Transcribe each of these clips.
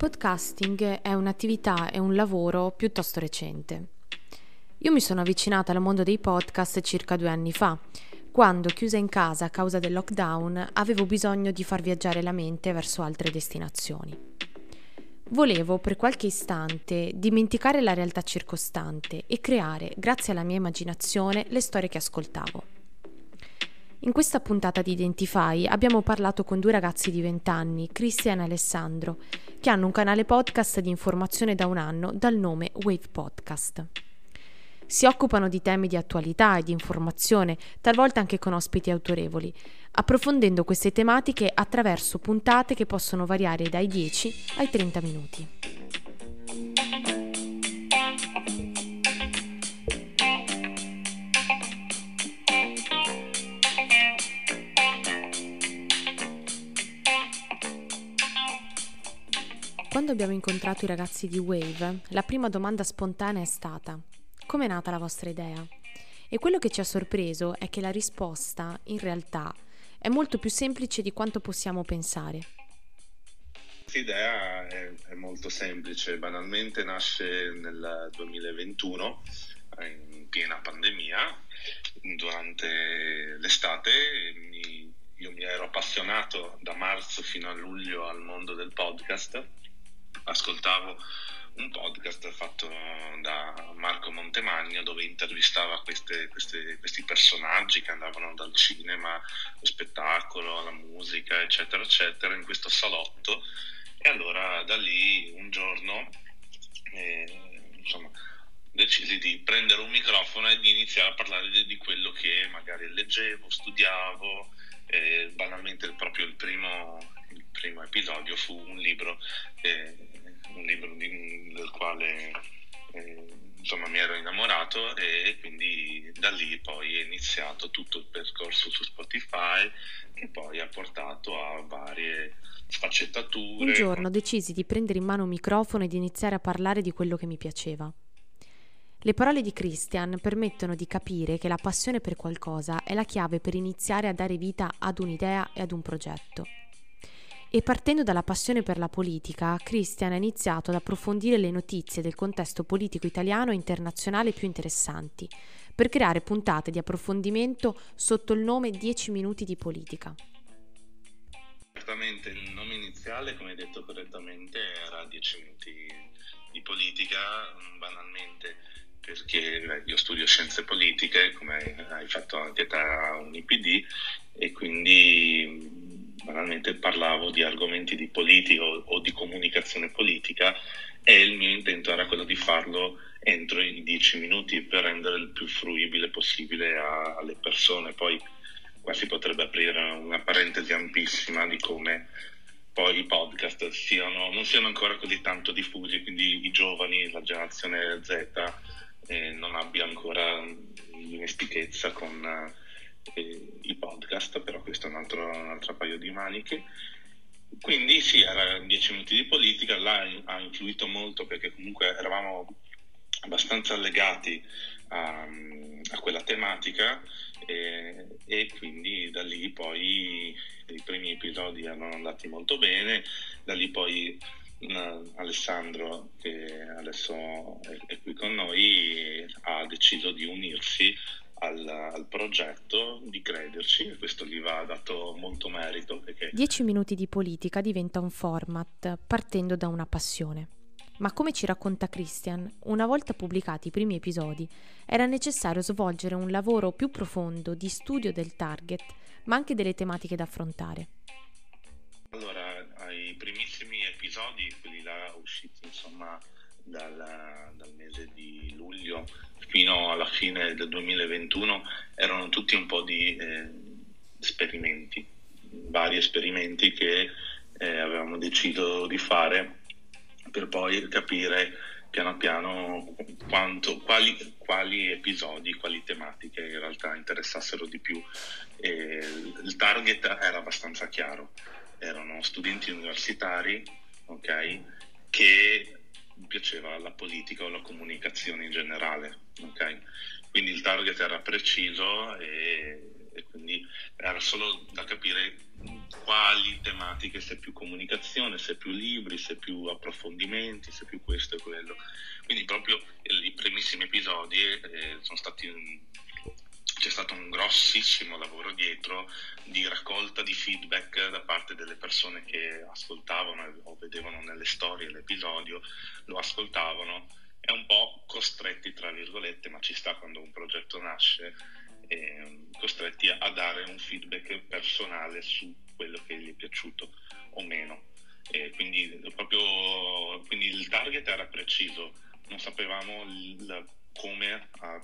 podcasting è un'attività e un lavoro piuttosto recente. Io mi sono avvicinata al mondo dei podcast circa due anni fa, quando, chiusa in casa a causa del lockdown, avevo bisogno di far viaggiare la mente verso altre destinazioni. Volevo per qualche istante dimenticare la realtà circostante e creare, grazie alla mia immaginazione, le storie che ascoltavo. In questa puntata di Identify abbiamo parlato con due ragazzi di 20 anni, Cristian e Alessandro, che hanno un canale podcast di informazione da un anno dal nome Wave Podcast. Si occupano di temi di attualità e di informazione, talvolta anche con ospiti autorevoli, approfondendo queste tematiche attraverso puntate che possono variare dai 10 ai 30 minuti. Quando abbiamo incontrato i ragazzi di Wave, la prima domanda spontanea è stata: come è nata la vostra idea? E quello che ci ha sorpreso è che la risposta, in realtà, è molto più semplice di quanto possiamo pensare. L'idea è, è molto semplice, banalmente nasce nel 2021, in piena pandemia, durante l'estate. Mi, io mi ero appassionato da marzo fino a luglio al mondo del podcast ascoltavo un podcast fatto da Marco Montemagno dove intervistava queste, queste, questi personaggi che andavano dal cinema, allo spettacolo, alla musica, eccetera, eccetera, in questo salotto. E allora da lì un giorno, eh, insomma, decisi di prendere un microfono e di iniziare a parlare di, di quello che magari leggevo, studiavo. Eh, banalmente proprio il primo, il primo episodio fu un libro eh, un libro di, del quale eh, insomma mi ero innamorato e quindi da lì poi è iniziato tutto il percorso su Spotify che poi ha portato a varie sfaccettature. Un giorno decisi di prendere in mano un microfono e di iniziare a parlare di quello che mi piaceva. Le parole di Christian permettono di capire che la passione per qualcosa è la chiave per iniziare a dare vita ad un'idea e ad un progetto. E partendo dalla passione per la politica, Christian ha iniziato ad approfondire le notizie del contesto politico italiano e internazionale più interessanti, per creare puntate di approfondimento sotto il nome 10 minuti di politica. Certamente il nome iniziale, come hai detto correttamente, era 10 minuti di politica, banalmente perché io studio scienze politiche, come hai fatto anche te a UniPD, e quindi banalmente parlavo di argomenti di politica o, di comunicazione politica e il mio intento era quello di farlo entro i dieci minuti per rendere il più fruibile possibile a, alle persone. Poi qua si potrebbe aprire una parentesi ampissima di come poi i podcast siano, non siano ancora così tanto diffusi, quindi i giovani, la generazione Z, eh, non abbia ancora dimestichezza con eh, i podcast, però questo è un altro, un altro paio di maniche. Quindi sì, era 10 minuti di politica, là ha influito molto perché comunque eravamo abbastanza legati a, a quella tematica e, e, quindi da lì poi i primi episodi erano andati molto bene, da lì poi Alessandro che adesso è, è qui con noi ha deciso di unirsi al, al, progetto, di crederci e questo gli va dato molto merito. Perché... 10 minuti di politica diventa un format partendo da una passione. Ma come ci racconta Christian, una volta pubblicati i primi episodi, era necessario svolgere un lavoro più profondo di studio del target, ma anche delle tematiche da affrontare. Allora, ai primissimi episodi, quelli là usciti insomma dal, dal mese di luglio fino alla fine del 2021 erano tutti un po' di eh, esperimenti, vari esperimenti che eh, avevamo deciso di fare per poi capire piano piano quanto, quali, quali, episodi, quali tematiche in realtà interessassero di più. E il target era abbastanza chiaro, erano studenti universitari okay, che piaceva la politica o la comunicazione in generale. Okay? Quindi il target era preciso e, e, quindi era solo da capire quali tematiche, se più comunicazione, se più libri, se più approfondimenti, se più questo e quello. Quindi proprio i primissimi episodi eh, sono stati c'è stato un grossissimo lavoro dietro di raccolta di feedback da parte delle persone che ascoltavano o vedevano nelle storie l'episodio, lo ascoltavano e un po' costretti, tra virgolette, ma ci sta quando un progetto nasce, eh, costretti a dare un feedback personale su quello che gli è piaciuto o meno. E quindi, proprio, quindi il target era preciso, non sapevamo il, come, a,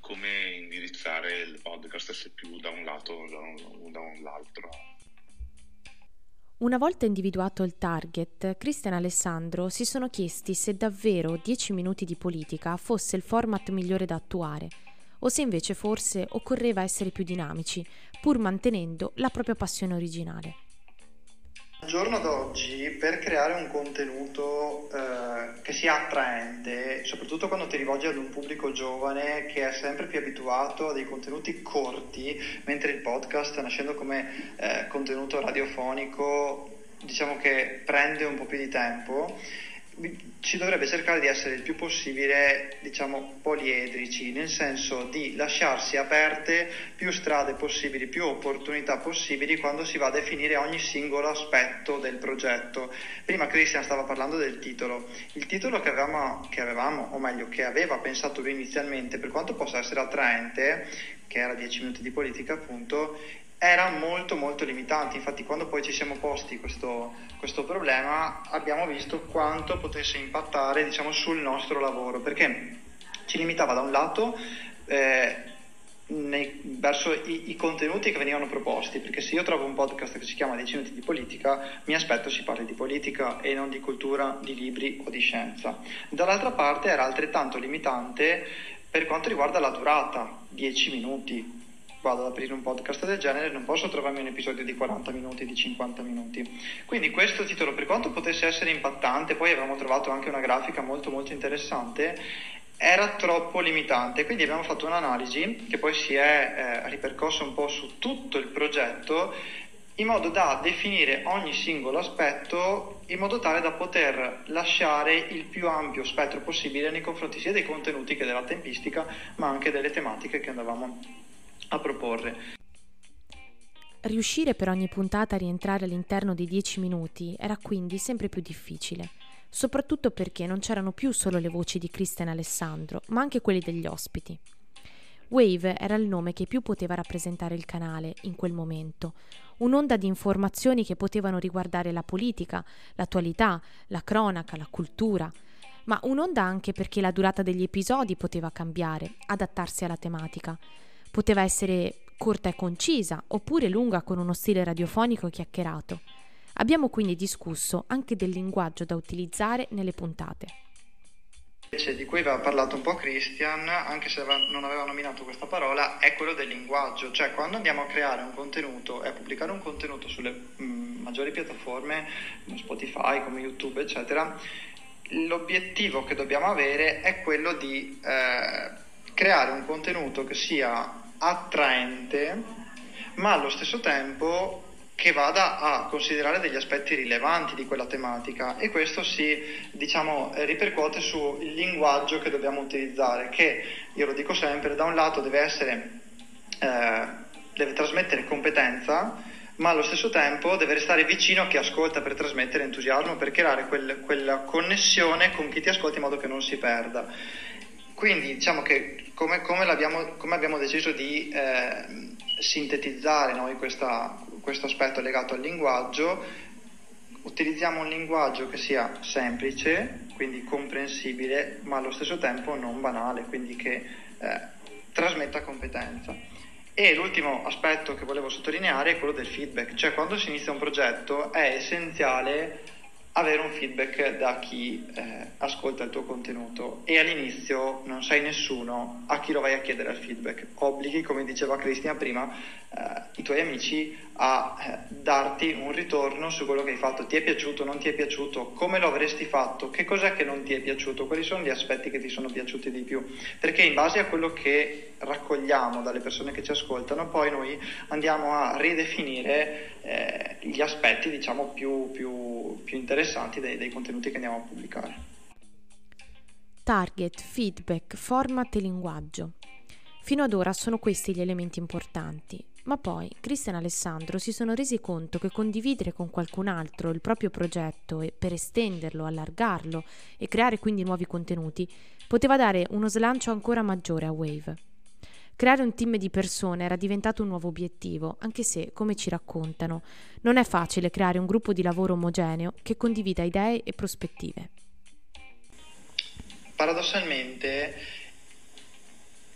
come, indirizzare il podcast se più da un lato o da, un l'altro. Una volta individuato il target, Cristian e Alessandro si sono chiesti se davvero 10 minuti di politica fosse il format migliore da attuare o se invece forse occorreva essere più dinamici, pur mantenendo la propria passione originale. Al giorno d'oggi per creare un contenuto eh, che sia attraente, soprattutto quando ti rivolgi ad un pubblico giovane che è sempre più abituato a dei contenuti corti, mentre il podcast nascendo come eh, contenuto radiofonico diciamo che prende un po' più di tempo, ci dovrebbe cercare di essere il più possibile, diciamo, poliedrici, nel senso di lasciarsi aperte più strade possibili, più opportunità possibili quando si va a definire ogni singolo aspetto del progetto. Prima Christian stava parlando del titolo. Il titolo che avevamo, che avevamo o meglio, che aveva pensato lui inizialmente, per quanto possa essere attraente, che era 10 minuti di politica appunto, era molto molto limitante, infatti quando poi ci siamo posti questo, questo problema abbiamo visto quanto potesse impattare diciamo, sul nostro lavoro, perché ci limitava da un lato eh, nei, verso i, i, contenuti che venivano proposti, perché se io trovo un podcast che si chiama 10 minuti di politica, mi aspetto si parli di politica e non di cultura, di libri o di scienza. Dall'altra parte era altrettanto limitante per quanto riguarda la durata, 10 minuti, vado ad aprire un podcast del genere, non posso trovarmi un episodio di 40 minuti, di 50 minuti. Quindi questo titolo, per quanto potesse essere impattante, poi avevamo trovato anche una grafica molto molto interessante, era troppo limitante, quindi abbiamo fatto un'analisi che poi si è eh, ripercossa un po' su tutto il progetto in modo da definire ogni singolo aspetto in modo tale da poter lasciare il più ampio spettro possibile nei confronti sia dei contenuti che della tempistica, ma anche delle tematiche che andavamo a proporre. Riuscire per ogni puntata a rientrare all'interno dei 10 minuti era quindi sempre più difficile, soprattutto perché non c'erano più solo le voci di Cristian e Alessandro, ma anche quelle degli ospiti. Wave era il nome che più poteva rappresentare il canale in quel momento, un'onda di informazioni che potevano riguardare la politica, l'attualità, la cronaca, la cultura, ma un'onda anche perché la durata degli episodi poteva cambiare, adattarsi alla tematica. Poteva essere corta e concisa, oppure lunga con uno stile radiofonico chiacchierato. Abbiamo quindi discusso anche del linguaggio da utilizzare nelle puntate. Di cui aveva parlato un po' Christian, anche se non aveva nominato questa parola, è quello del linguaggio, cioè quando andiamo a creare un contenuto e a pubblicare un contenuto sulle mm, maggiori piattaforme, come Spotify, come YouTube, eccetera, l'obiettivo che dobbiamo avere è quello di eh, creare un contenuto che sia attraente, ma allo stesso tempo che vada a considerare degli aspetti rilevanti di quella tematica. E questo si diciamo, ripercuote sul linguaggio che dobbiamo utilizzare che io lo dico sempre da un lato deve essere eh, deve trasmettere competenza ma allo stesso tempo deve restare vicino a chi ascolta per trasmettere entusiasmo per creare quel, quella connessione con chi ti ascolta in modo che non si perda quindi diciamo che come, come, come abbiamo deciso di eh, sintetizzare noi questa, questo aspetto legato al linguaggio, utilizziamo un linguaggio che sia semplice, quindi comprensibile, ma allo stesso tempo non banale, quindi che eh, trasmetta competenza. E l'ultimo aspetto che volevo sottolineare è quello del feedback, cioè quando si inizia un progetto è essenziale avere un feedback da chi eh, ascolta il tuo contenuto e all'inizio non sei nessuno a chi lo vai a chiedere il feedback. Obblighi, come diceva Cristina prima, eh, i tuoi amici a eh, darti un ritorno su quello che hai fatto. Ti è piaciuto, non ti è piaciuto, come lo avresti fatto, che cos'è che non ti è piaciuto, quali sono gli aspetti che ti sono piaciuti di più. Perché in base a quello che raccogliamo dalle persone che ci ascoltano, poi noi andiamo a ridefinire eh, gli aspetti diciamo più, più, più interessanti dei, dei contenuti che andiamo a pubblicare. Target, feedback, format e linguaggio. Fino ad ora sono questi gli elementi importanti, ma poi Cristian e Alessandro si sono resi conto che condividere con qualcun altro il proprio progetto e per estenderlo, allargarlo e creare quindi nuovi contenuti poteva dare uno slancio ancora maggiore a Wave. Creare un team di persone era diventato un nuovo obiettivo, anche se, come ci raccontano, non è facile creare un gruppo di lavoro omogeneo che condivida idee e prospettive. Paradossalmente,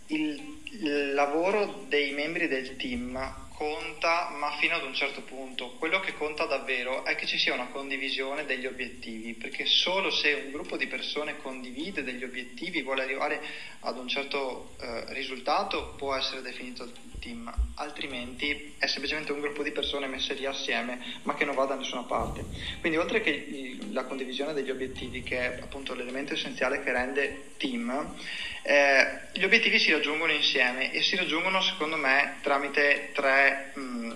il, lavoro dei membri del team conta, ma fino ad un certo punto. Quello che conta davvero è che ci sia una condivisione degli obiettivi, perché solo se un gruppo di persone condivide degli obiettivi, vuole arrivare ad un certo eh, risultato, può essere definito team, altrimenti è semplicemente un gruppo di persone messe lì assieme, ma che non va da nessuna parte. Quindi oltre che la condivisione degli obiettivi, che è appunto l'elemento essenziale che rende team, eh, gli obiettivi si raggiungono insieme e si raggiungono secondo me tramite tre, mh, mm,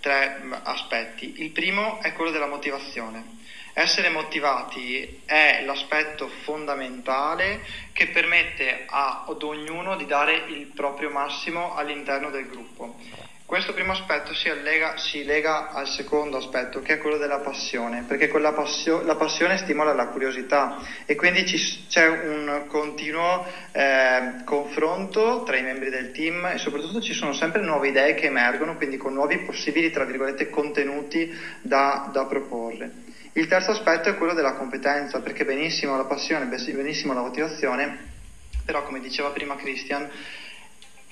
tre aspetti. Il primo è quello della motivazione. Essere motivati è l'aspetto fondamentale che permette ad ognuno di dare il proprio massimo all'interno del gruppo. Questo primo aspetto si, allega, si, lega al secondo aspetto, che è quello della passione, perché passio, la passione stimola la curiosità e quindi ci, c'è un continuo eh, confronto tra i membri del team e soprattutto ci sono sempre nuove idee che emergono, quindi con nuovi possibili, contenuti da, da proporre. Il terzo aspetto è quello della competenza, perché benissimo la passione, benissimo la motivazione, però come diceva prima Christian,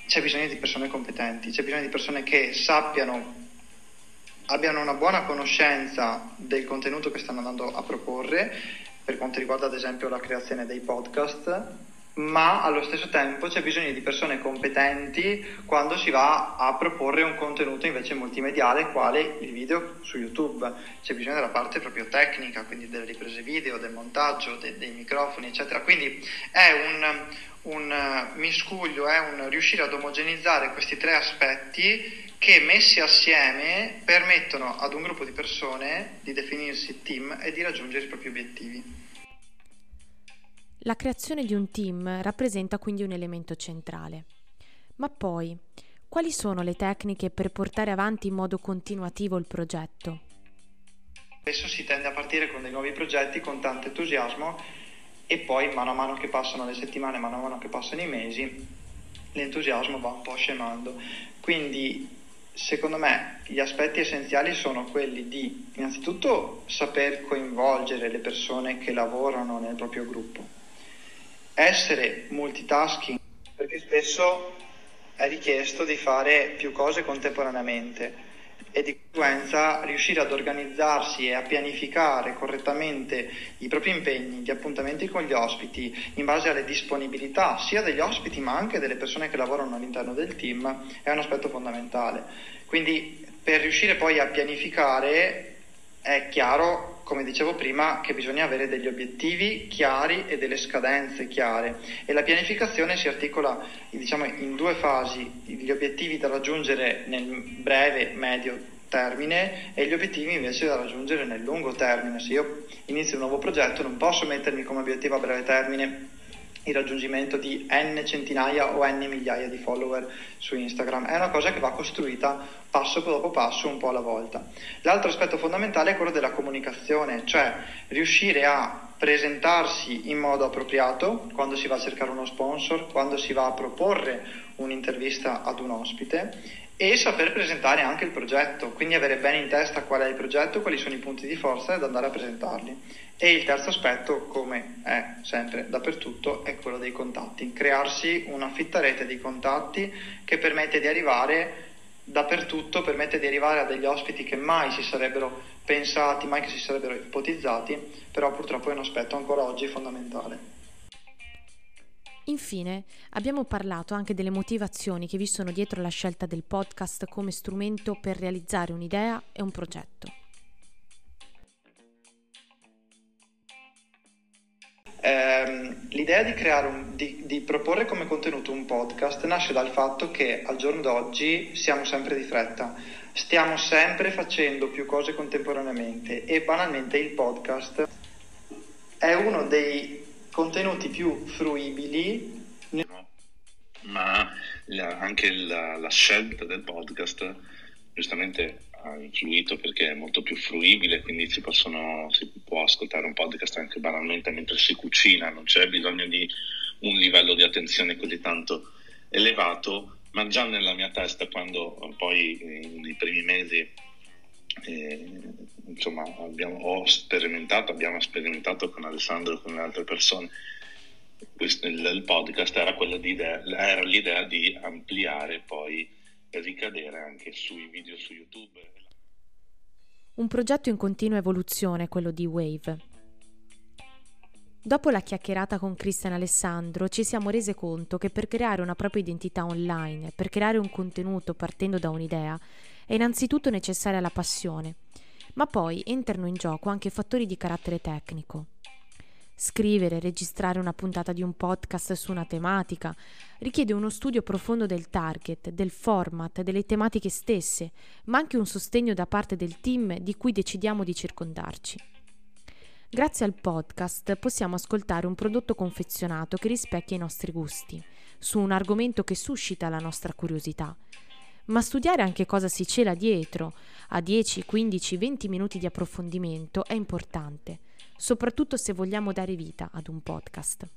c'è bisogno di persone competenti, c'è bisogno di persone che sappiano, abbiano una buona conoscenza del contenuto che stanno andando a proporre, per quanto riguarda ad esempio la creazione dei podcast, ma allo stesso tempo c'è bisogno di persone competenti quando si va a proporre un contenuto invece multimediale quale il video su YouTube. C'è bisogno della parte proprio tecnica, quindi delle riprese video, del montaggio, de- dei microfoni, eccetera. Quindi è un, un miscuglio, è un riuscire ad omogenizzare questi tre aspetti che messi assieme permettono ad un gruppo di persone di definirsi team e di raggiungere i propri obiettivi. La creazione di un team rappresenta quindi un elemento centrale. Ma poi, quali sono le tecniche per portare avanti in modo continuativo il progetto? Spesso si tende a partire con dei nuovi progetti con tanto entusiasmo e poi mano a mano che passano le settimane, mano a mano che passano i mesi, l'entusiasmo va un po' scemando. Quindi secondo me gli aspetti essenziali sono quelli di innanzitutto saper coinvolgere le persone che lavorano nel proprio gruppo, essere multitasking, perché spesso è richiesto di fare più cose contemporaneamente e di conseguenza riuscire ad organizzarsi e a pianificare correttamente i propri impegni, gli appuntamenti con gli ospiti in base alle disponibilità sia degli ospiti ma anche delle persone che lavorano all'interno del team è un aspetto fondamentale. Quindi per riuscire poi a pianificare è chiaro, come dicevo prima, che bisogna avere degli obiettivi chiari e delle scadenze chiare e la pianificazione si articola diciamo, in due fasi, gli obiettivi da raggiungere nel breve, medio termine e gli obiettivi invece da raggiungere nel lungo termine. Se io inizio un nuovo progetto non posso mettermi come obiettivo a breve termine il raggiungimento di n centinaia o n migliaia di follower su Instagram. È una cosa che va costruita passo dopo passo, un po' alla volta. L'altro aspetto fondamentale è quello della comunicazione, cioè riuscire a presentarsi in modo appropriato quando si va a cercare uno sponsor, quando si va a proporre un'intervista ad un ospite e saper presentare anche il progetto, quindi avere bene in testa qual è il progetto, quali sono i punti di forza ed andare a presentarli. E il terzo aspetto, come è sempre dappertutto, è quello dei contatti, crearsi una fitta rete di contatti che permette di arrivare dappertutto permette di arrivare a degli ospiti che mai si sarebbero pensati, mai che si sarebbero ipotizzati, però purtroppo è un aspetto ancora oggi fondamentale. Infine, abbiamo parlato anche delle motivazioni che vi sono dietro la scelta del podcast come strumento per realizzare un'idea e un progetto. Eh, l'idea di, un, di, di, proporre come contenuto un podcast nasce dal fatto che al giorno d'oggi siamo sempre di fretta, stiamo sempre facendo più cose contemporaneamente e banalmente il podcast è uno dei contenuti più fruibili. Ma la, anche la, la scelta del podcast giustamente ha influito perché è molto più fruibile, quindi si, possono, si può ascoltare un podcast anche banalmente mentre si cucina, non c'è bisogno di un livello di attenzione così tanto elevato, ma già nella mia testa quando poi nei primi mesi eh, insomma abbiamo, ho sperimentato, abbiamo sperimentato con Alessandro e con altre persone questo, il, il, podcast era, di, era l'idea di ampliare poi ricadere anche sui video su YouTube. Un progetto in continua evoluzione, quello di Wave. Dopo la chiacchierata con Cristian Alessandro ci siamo rese conto che per creare una propria identità online, per creare un contenuto partendo da un'idea, è innanzitutto necessaria la passione, ma poi entrano in gioco anche fattori di carattere tecnico. Scrivere, registrare una puntata di un podcast su una tematica richiede uno studio profondo del target, del format, delle tematiche stesse, ma anche un sostegno da parte del team di cui decidiamo di circondarci. Grazie al podcast possiamo ascoltare un prodotto confezionato che rispecchia i nostri gusti, su un argomento che suscita la nostra curiosità, ma studiare anche cosa si cela dietro, a 10, 15, 20 minuti di approfondimento è importante soprattutto se vogliamo dare vita ad un podcast.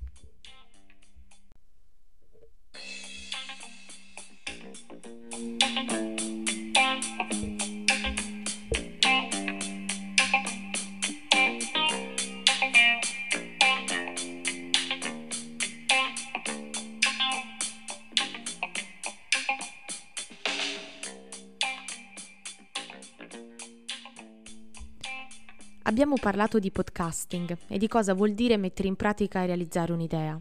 Abbiamo parlato di podcasting e di cosa vuol dire mettere in pratica e realizzare un'idea.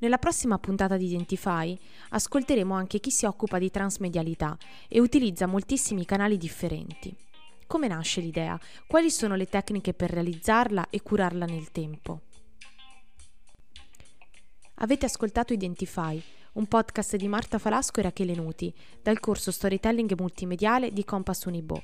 Nella prossima puntata di Identify ascolteremo anche chi si occupa di transmedialità e utilizza moltissimi canali differenti. Come nasce l'idea? Quali sono le tecniche per realizzarla e curarla nel tempo? Avete ascoltato Identify, un podcast di Marta Falasco e Rachele Nuti, dal corso Storytelling multimediale di Compass Unibo.